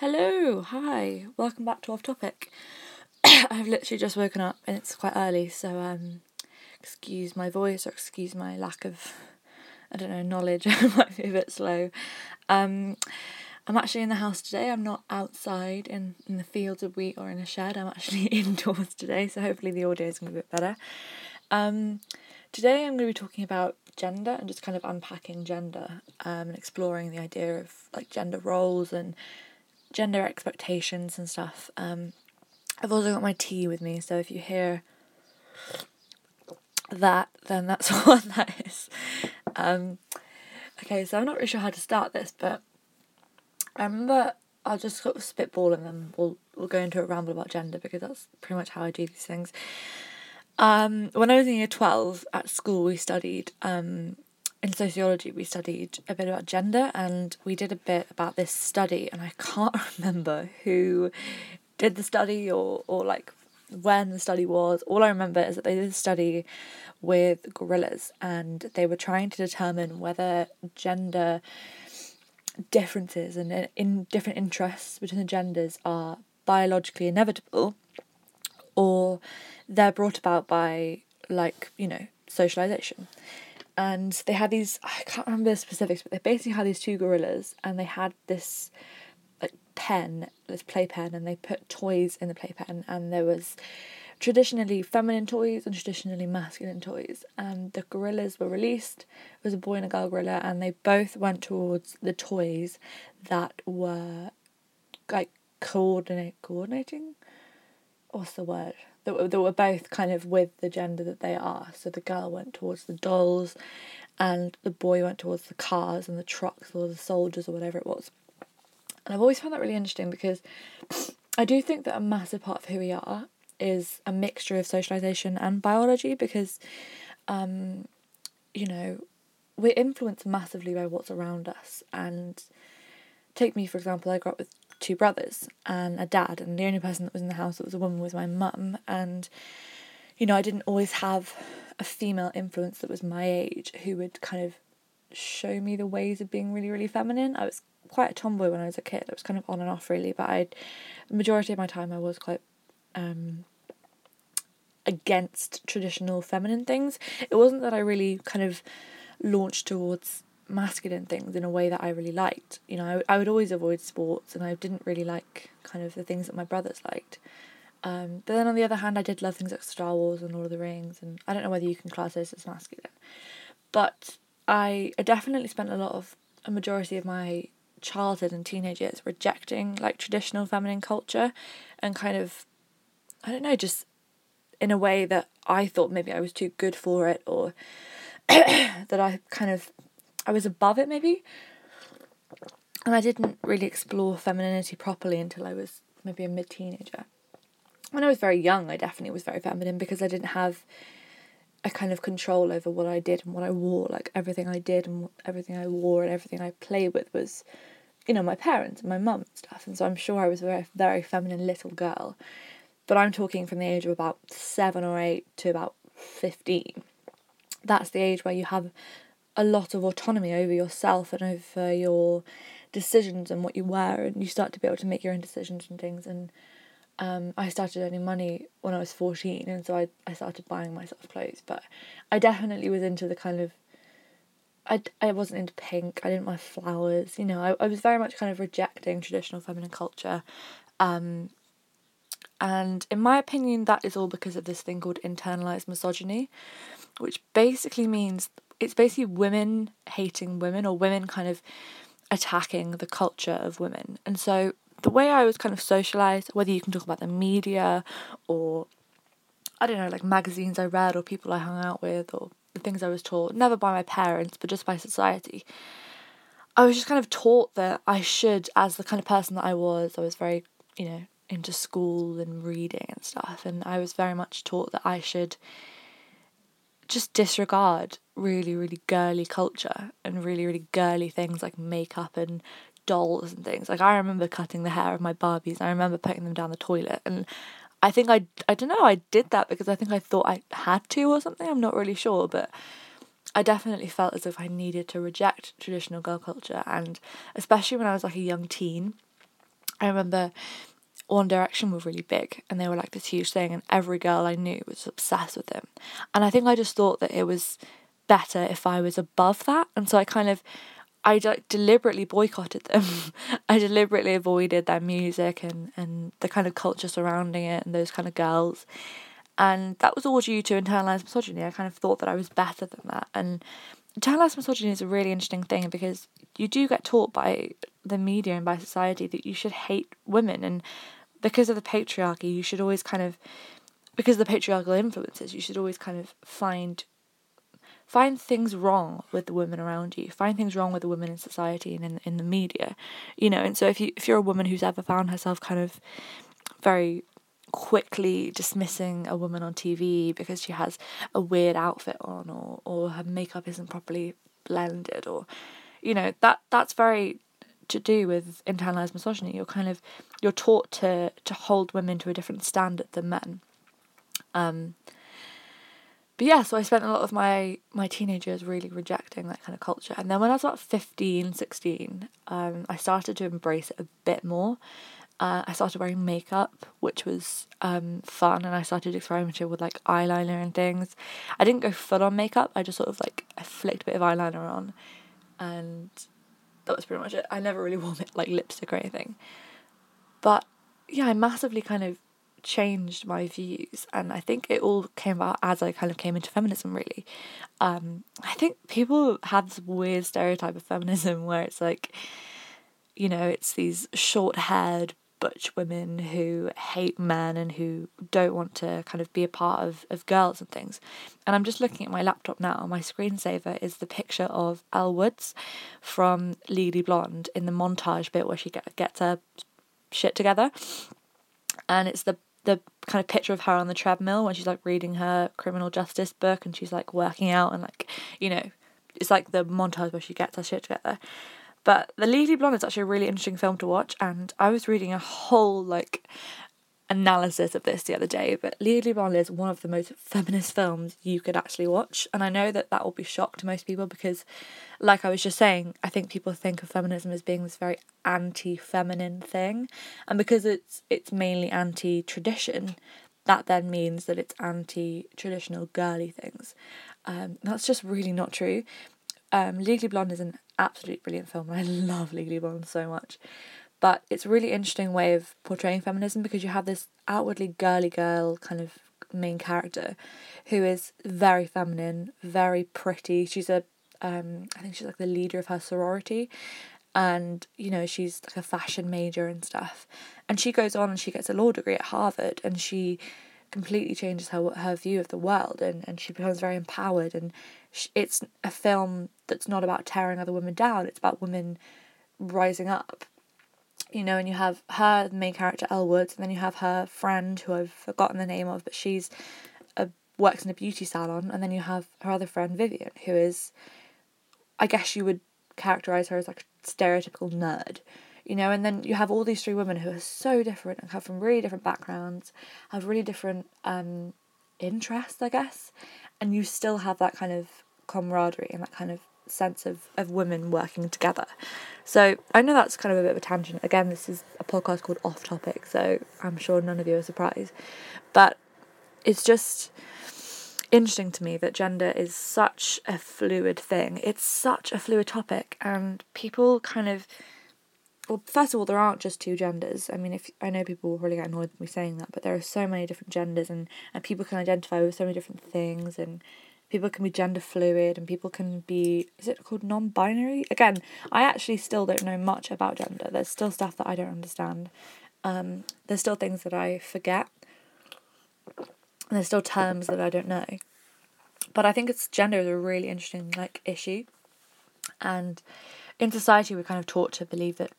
Hello, hi, welcome back to Off Topic. I've literally just woken up and it's quite early, so um, excuse my voice or excuse my lack of, I don't know, knowledge. I might be a bit slow. Um, I'm actually in the house today. I'm not outside in, in the fields of wheat or in a shed. I'm actually indoors today, so hopefully the audio is going to be a bit better. Um, today I'm going to be talking about gender and just kind of unpacking gender um, and exploring the idea of like gender roles and gender expectations and stuff. Um, I've also got my tea with me, so if you hear that, then that's what that is. Um, okay, so I'm not really sure how to start this, but I remember I'll just sort of spitball and then we'll we'll go into a ramble about gender because that's pretty much how I do these things. Um, when I was in year twelve at school, we studied um, in sociology. We studied a bit about gender, and we did a bit about this study. And I can't remember who did the study or or like when the study was. All I remember is that they did a study with gorillas, and they were trying to determine whether gender differences and in, in different interests between the genders are biologically inevitable or they're brought about by like you know socialization and they had these i can't remember the specifics but they basically had these two gorillas and they had this like pen this playpen and they put toys in the playpen and there was traditionally feminine toys and traditionally masculine toys. And the gorillas were released. It was a boy and a girl gorilla, and they both went towards the toys that were like coordinate coordinating. What's the word? That were, that were both kind of with the gender that they are. So the girl went towards the dolls, and the boy went towards the cars and the trucks or the soldiers or whatever it was. And I've always found that really interesting because I do think that a massive part of who we are is a mixture of socialization and biology because, um, you know, we're influenced massively by what's around us. And take me, for example, I grew up with two brothers and a dad, and the only person that was in the house that was a woman was my mum. And, you know, I didn't always have a female influence that was my age who would kind of show me the ways of being really, really feminine. I was quite a tomboy when I was a kid. It was kind of on and off really, but I the majority of my time I was quite um, against traditional feminine things. It wasn't that I really kind of launched towards masculine things in a way that I really liked. You know, I, I would always avoid sports and I didn't really like kind of the things that my brothers liked. Um, but then on the other hand, I did love things like Star Wars and Lord of the Rings, and I don't know whether you can class this as masculine. But I definitely spent a lot of a majority of my childhood and teenage years rejecting like traditional feminine culture and kind of I don't know, just in a way that I thought maybe I was too good for it or that I kind of I was above it maybe. And I didn't really explore femininity properly until I was maybe a mid teenager. When I was very young, I definitely was very feminine because I didn't have a kind of control over what I did and what I wore. Like everything I did and everything I wore and everything I played with was, you know, my parents and my mum and stuff. And so I'm sure I was a very, very feminine little girl but I'm talking from the age of about seven or eight to about 15. That's the age where you have a lot of autonomy over yourself and over your decisions and what you wear, and you start to be able to make your own decisions and things. And um, I started earning money when I was 14, and so I, I started buying myself clothes. But I definitely was into the kind of I, I wasn't into pink, I didn't wear flowers, you know, I, I was very much kind of rejecting traditional feminine culture. Um, and in my opinion, that is all because of this thing called internalized misogyny, which basically means it's basically women hating women or women kind of attacking the culture of women. And so the way I was kind of socialized, whether you can talk about the media or I don't know, like magazines I read or people I hung out with or the things I was taught, never by my parents, but just by society. I was just kind of taught that I should, as the kind of person that I was, I was very, you know, into school and reading and stuff, and I was very much taught that I should just disregard really, really girly culture and really, really girly things like makeup and dolls and things. Like I remember cutting the hair of my Barbies. I remember putting them down the toilet, and I think I I don't know. I did that because I think I thought I had to or something. I'm not really sure, but I definitely felt as if I needed to reject traditional girl culture, and especially when I was like a young teen, I remember One Direction were really big and they were like this huge thing, and every girl I knew was obsessed with them. And I think I just thought that it was better if I was above that. And so I kind of, I like deliberately boycotted them. I deliberately avoided their music and, and the kind of culture surrounding it and those kind of girls. And that was all due to internalized misogyny. I kind of thought that I was better than that. And internalized misogyny is a really interesting thing because you do get taught by the media and by society that you should hate women and because of the patriarchy you should always kind of because of the patriarchal influences you should always kind of find find things wrong with the women around you. Find things wrong with the women in society and in in the media you know? And so if you if you're a woman who's ever found herself kind of very quickly dismissing a woman on TV because she has a weird outfit on or or her makeup isn't properly blended or you know that that's very to do with internalized misogyny you're kind of you're taught to to hold women to a different standard than men um but yeah so i spent a lot of my my teenage years really rejecting that kind of culture and then when i was about 15 16 um i started to embrace it a bit more uh, I started wearing makeup, which was um, fun, and I started experimenting with like eyeliner and things. I didn't go full on makeup. I just sort of like I flicked a bit of eyeliner on, and that was pretty much it. I never really wore like lipstick or anything. But yeah, I massively kind of changed my views and I think it all came about as I kind of came into feminism really. Um, I think people have this weird stereotype of feminism where it's like, you know, it's these short haired butch women who hate men and who don't want to kind of be a part of, of girls and things. And I'm just looking at my laptop now. My screensaver is the picture of Elle Woods from Legally Blonde in the montage bit where she get, gets her shit together. And it's the the kind of picture of her on the treadmill when she's like reading her criminal justice book and she's like working out and like you know it's like the montage where she gets her shit together but The Legally Blonde is actually a really interesting film to watch, and I was reading a whole like analysis of this the other day. But Legally Blonde is one of the most feminist films you could actually watch, and I know that that will be shock to most people because, like I was just saying, I think people think of feminism as being this very anti-feminine thing, and because it's it's mainly anti-tradition, that then means that it's anti-traditional girly things. Um, that's just really not true. Um, Legally Blonde is an absolutely brilliant film, I love Legally Blonde so much. But it's a really interesting way of portraying feminism because you have this outwardly girly girl kind of main character who is very feminine, very pretty. She's a um, I think she's like the leader of her sorority, and you know she's like a fashion major and stuff. And she goes on and she gets a law degree at Harvard, and she completely changes her her view of the world, and and she becomes very empowered and it's a film that's not about tearing other women down. It's about women rising up. You know, and you have her main character Elle Woods, and then you have her friend who I've forgotten the name of, but she's a works in a beauty salon, and then you have her other friend Vivian, who is, I guess you would characterize her as like a stereotypical nerd, you know, and then you have all these three women who are so different and come from really different backgrounds, have really different um interests, I guess, and you still have that kind of camaraderie and that kind of sense of, of women working together. So I know that's kind of a bit of a tangent. Again, this is a podcast called Off Topic, so I'm sure none of you are surprised. But it's just interesting to me that gender is such a fluid thing. It's such a fluid topic, and people kind of. Well, first of all, there aren't just two genders. I mean, if I know people will really get annoyed with me saying that, but there are so many different genders, and, and people can identify with so many different things, and people can be gender fluid and people can be is it called non-binary? Again i actually still don't know much about gender. There's still stuff that i don't understand. Um, there's still things that i forget. And there's still terms that i don't know. But i think it's gender is a really interesting like issue. And in society we're kind of taught to believe that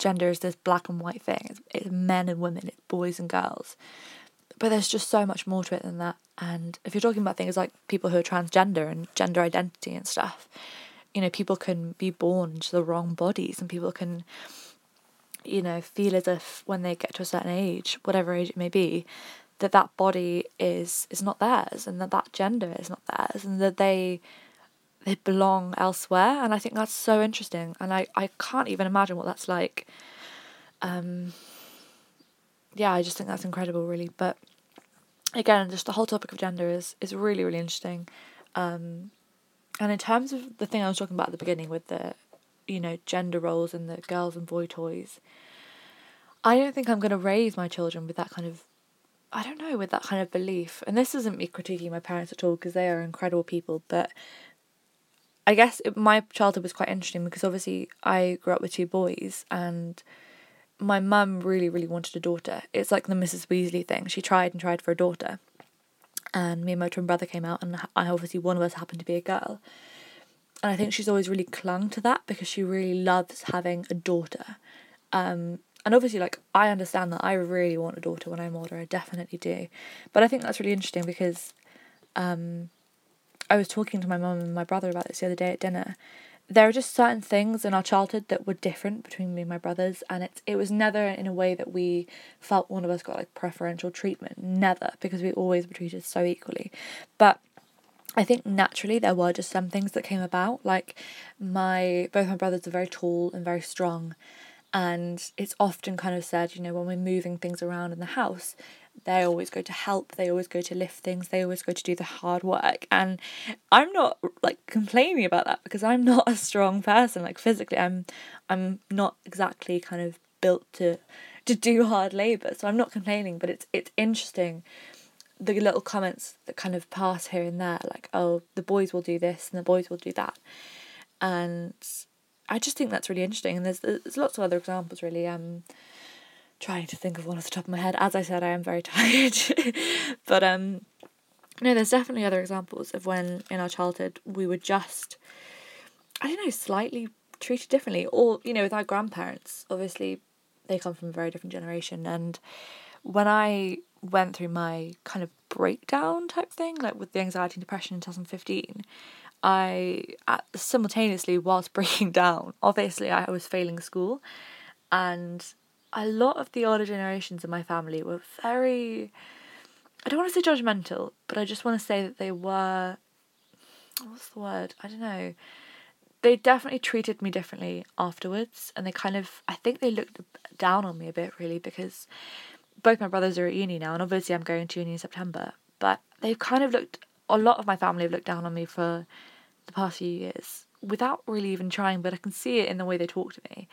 gender is this black and white thing it's, it's men and women it's boys and girls but there's just so much more to it than that. And if you're talking about things like people who are transgender and gender identity and stuff, you know, people can be born into the wrong bodies and people can, you know, feel as if when they get to a certain age, whatever age it may be, that that body is is not theirs and that that gender is not theirs and that they they belong elsewhere and I think that's so interesting and I, I can't even imagine what that's like um, yeah, I just think that's incredible, really. But again, just the whole topic of gender is is really really interesting. Um, and in terms of the thing I was talking about at the beginning with the, you know, gender roles and the girls and boy toys, I don't think I'm going to raise my children with that kind of, I don't know, with that kind of belief. And this isn't me critiquing my parents at all because they are incredible people, but I guess it, my childhood was quite interesting because obviously I grew up with two boys and my mum really, really wanted a daughter. It's like the Mrs. Weasley thing. She tried and tried for a daughter. And me and my twin brother came out, and I obviously one of us happened to be a girl. And I think she's always really clung to that because she really loves having a daughter. Um, and obviously, like, I understand that I really want a daughter when I'm older, I definitely do. But I think that's really interesting because um, I was talking to my mum and my brother about this the other day at dinner, there are just certain things in our childhood that were different between me and my brothers and it it was never in a way that we felt one of us got like preferential treatment. Never because we always were treated so equally. But I think naturally there were just some things that came about. Like my both my brothers are very tall and very strong and it's often kind of said you know when we're moving things around in the house they always go to help they always go to lift things they always go to do the hard work. And i'm not like complaining about that because i'm not a strong person. Like physically i'm i'm not exactly kind of built to to do hard labor so i'm not complaining. But it's it's interesting the little comments that kind of pass here and there like oh the boys will do this and the boys will do that. And i just think that's really interesting. And there's there's lots of other examples really. Um trying to think of one off the top of my head. As I said, I am very tired. but um no, there's definitely other examples of when in our childhood we were just I don't know, slightly treated differently. Or, you know, with our grandparents, obviously they come from a very different generation and when I went through my kind of breakdown type thing, like with the anxiety and depression in 2015, I at, simultaneously whilst breaking down, obviously I was failing school and a lot of the older generations in my family were very I don't want to say judgmental, but I just want to say that they were what's the word? I don't know. They definitely treated me differently afterwards and they kind of I think they looked down on me a bit really because both my brothers are at uni now and obviously I'm going to uni in September, but they've kind of looked a lot of my family have looked down on me for the past few years without really even trying, but I can see it in the way they talk to me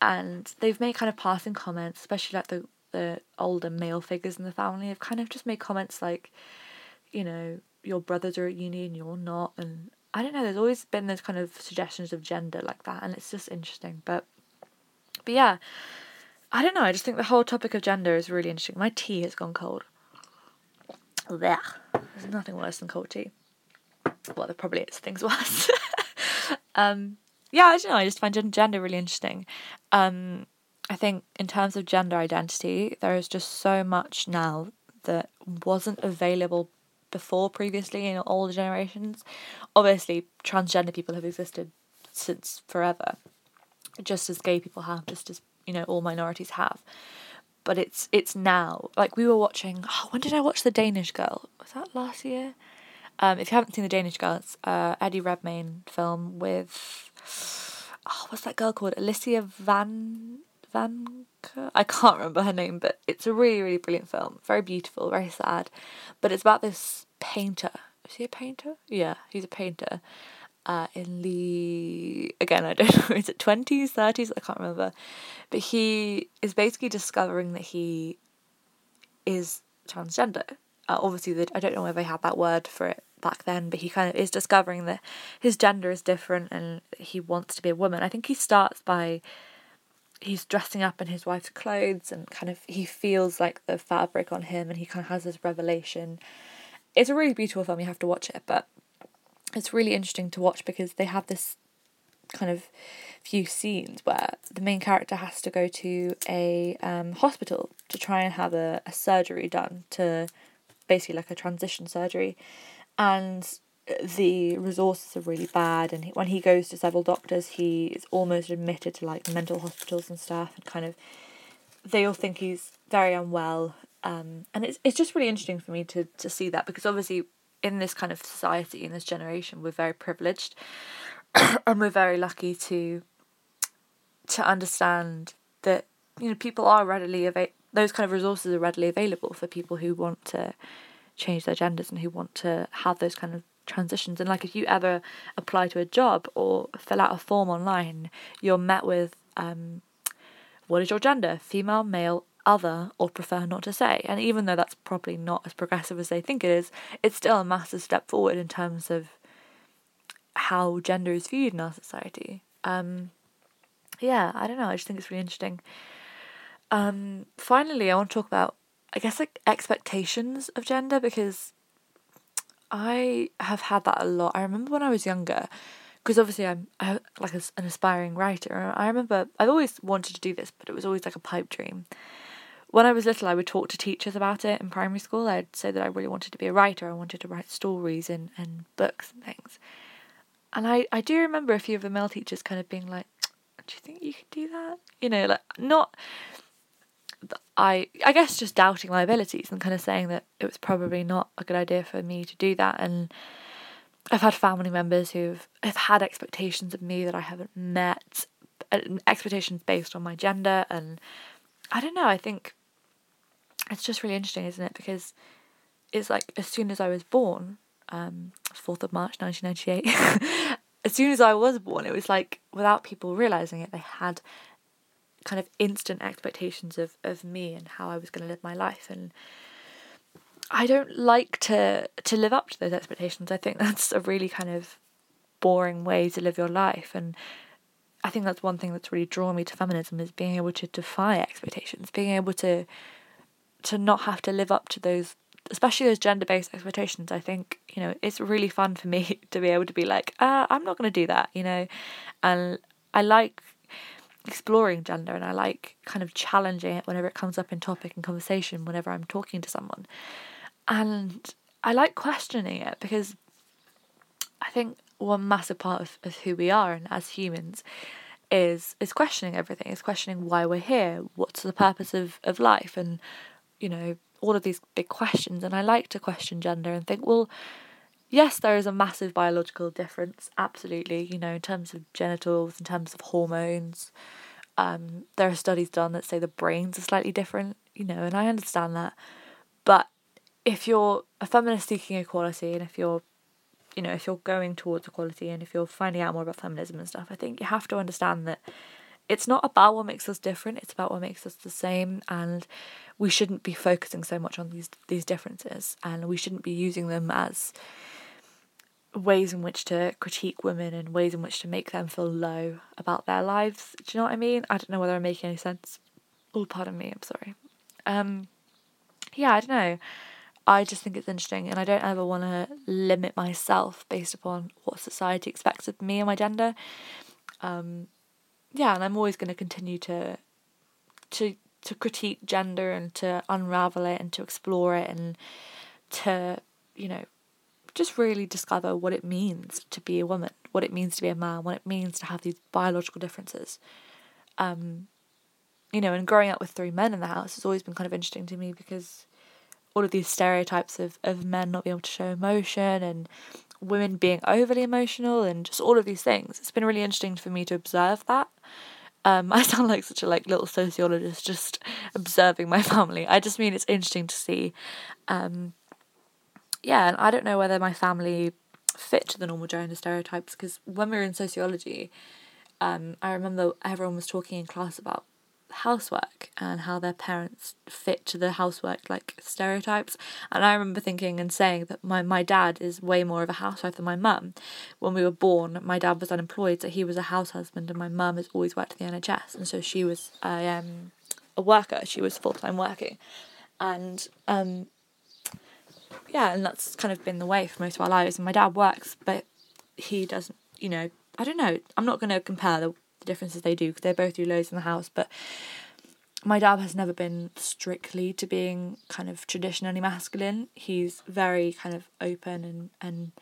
and they've made kind of passing comments, especially like the the older male figures in the family have kind of just made comments like, you know, your brothers are at uni and you're not, and I don't know. There's always been those kind of suggestions of gender like that, and it's just interesting. But, but yeah, I don't know. I just think the whole topic of gender is really interesting. My tea has gone cold. There, There's nothing worse than cold tea. Well, there probably is things worse. um, yeah, I don't know. I just find gender really interesting. Um, I think in terms of gender identity, there is just so much now that wasn't available before previously in older generations. Obviously, transgender people have existed since forever, just as gay people have, just as you know all minorities have. But it's it's now like we were watching. Oh, when did I watch the Danish Girl? Was that last year? Um, if you haven't seen the Danish Girl, it's uh, Eddie Redmayne film with oh, what's that girl called? Alicia Van Van. I can't remember her name, but it's a really really brilliant film. Very beautiful, very sad, but it's about this painter. Is he a painter? Yeah, he's a painter. Uh, in the again, I don't know, is it twenties, thirties? I can't remember, but he is basically discovering that he is transgender. Uh, obviously, I don't know whether they had that word for it back then, but he kind of is discovering that his gender is different and he wants to be a woman. I think he starts by he's dressing up in his wife's clothes and kind of he feels like the fabric on him and he kind of has this revelation. It's a really beautiful film, you have to watch it, but it's really interesting to watch because they have this kind of few scenes where the main character has to go to a um, hospital to try and have a, a surgery done to basically like a transition surgery and the resources are really bad and when he goes to several doctors he is almost admitted to like mental hospitals and stuff and kind of they all think he's very unwell um, and it's it's just really interesting for me to to see that because obviously in this kind of society in this generation we're very privileged and we're very lucky to to understand that you know people are readily ava- those kind of resources are readily available for people who want to change their genders and who want to have those kind of transitions. And like if you ever apply to a job or fill out a form online you're met with um, what is your gender? Female male other or prefer not to say. And even though that's probably not as progressive as they think it is it's still a massive step forward in terms of how gender is viewed in our society. Um, yeah i don't know. I just think it's really interesting. Um, finally i want to talk about i guess like expectations of gender because I have had that a lot. I remember when I was younger, because obviously I'm I, like a, an aspiring writer. I remember I've always wanted to do this, but it was always like a pipe dream. When I was little, I would talk to teachers about it in primary school. I'd say that I really wanted to be a writer. I wanted to write stories and, and books and things. And I, I do remember a few of the male teachers kind of being like, "Do you think you could do that?" You know, like not I I guess just doubting my abilities and kind of saying that it was probably not a good idea for me to do that. And I've had family members who've have had expectations of me that I haven't met expectations based on my gender. And I don't know I think it's just really interesting isn't it? Because it's like as soon as I was born um 4th of March 1998 as soon as I was born it was like without people realizing it they had kind of instant expectations of, of me and how I was going to live my life and I don't like to to live up to those expectations. I think that's a really kind of boring way to live your life and I think that's one thing that's really drawn me to feminism is being able to defy expectations, being able to to not have to live up to those especially those gender based expectations. I think, you know, it's really fun for me to be able to be like, uh, I'm not gonna do that, you know. And I like exploring gender and I like kind of challenging it whenever it comes up in topic and conversation, whenever I'm talking to someone. And I like questioning it because I think one massive part of, of who we are and as humans is is questioning everything, is questioning why we're here, what's the purpose of, of life and, you know, all of these big questions. And I like to question gender and think, well, yes, there is a massive biological difference, absolutely, you know, in terms of genitals, in terms of hormones. Um, there are studies done that say the brains are slightly different, you know, and I understand that. But if you're a feminist seeking equality and if you're you know, if you're going towards equality and if you're finding out more about feminism and stuff, I think you have to understand that it's not about what makes us different, it's about what makes us the same and we shouldn't be focusing so much on these these differences and we shouldn't be using them as ways in which to critique women and ways in which to make them feel low about their lives. Do you know what I mean? I don't know whether I'm making any sense. Oh, pardon me, I'm sorry. Um, yeah, I don't know. I just think it's interesting, and I don't ever want to limit myself based upon what society expects of me and my gender. Um, yeah, and I'm always going to continue to to to critique gender and to unravel it and to explore it and to you know just really discover what it means to be a woman, what it means to be a man, what it means to have these biological differences. Um, you know, and growing up with three men in the house has always been kind of interesting to me because all of these stereotypes of, of men not being able to show emotion and women being overly emotional and just all of these things. It's been really interesting for me to observe that. Um, I sound like such a like little sociologist just observing my family. I just mean it's interesting to see um, yeah, and I don't know whether my family fit to the normal gender stereotypes because when we were in sociology, um, I remember everyone was talking in class about housework and how their parents fit to the housework like stereotypes. And i remember thinking and saying that my, my dad is way more of a housewife than my mum. When we were born my dad was unemployed so he was a house husband and my mum has always worked in the nhs and so she was a, um, a worker. She was full-time working. And um, yeah, and that's kind of been the way for most of our lives. And my dad works, but he doesn't, you know, I don't know. I'm not going to compare the, the differences they do because they both do loads in the house, but my dad has never been strictly to being kind of traditionally masculine. He's very kind of open and, and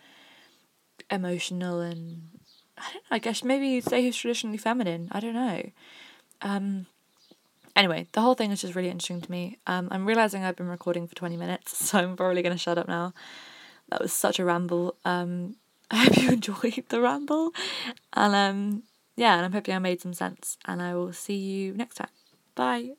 emotional and I don't know, I guess maybe you'd say he's traditionally feminine. I don't know. Um, Anyway, the whole thing is just really interesting to me. Um, I'm realizing I've been recording for 20 minutes, so I'm probably going to shut up now. That was such a ramble. Um, I hope you enjoyed the ramble. And um, yeah, and I'm hoping I made some sense. And I will see you next time. Bye.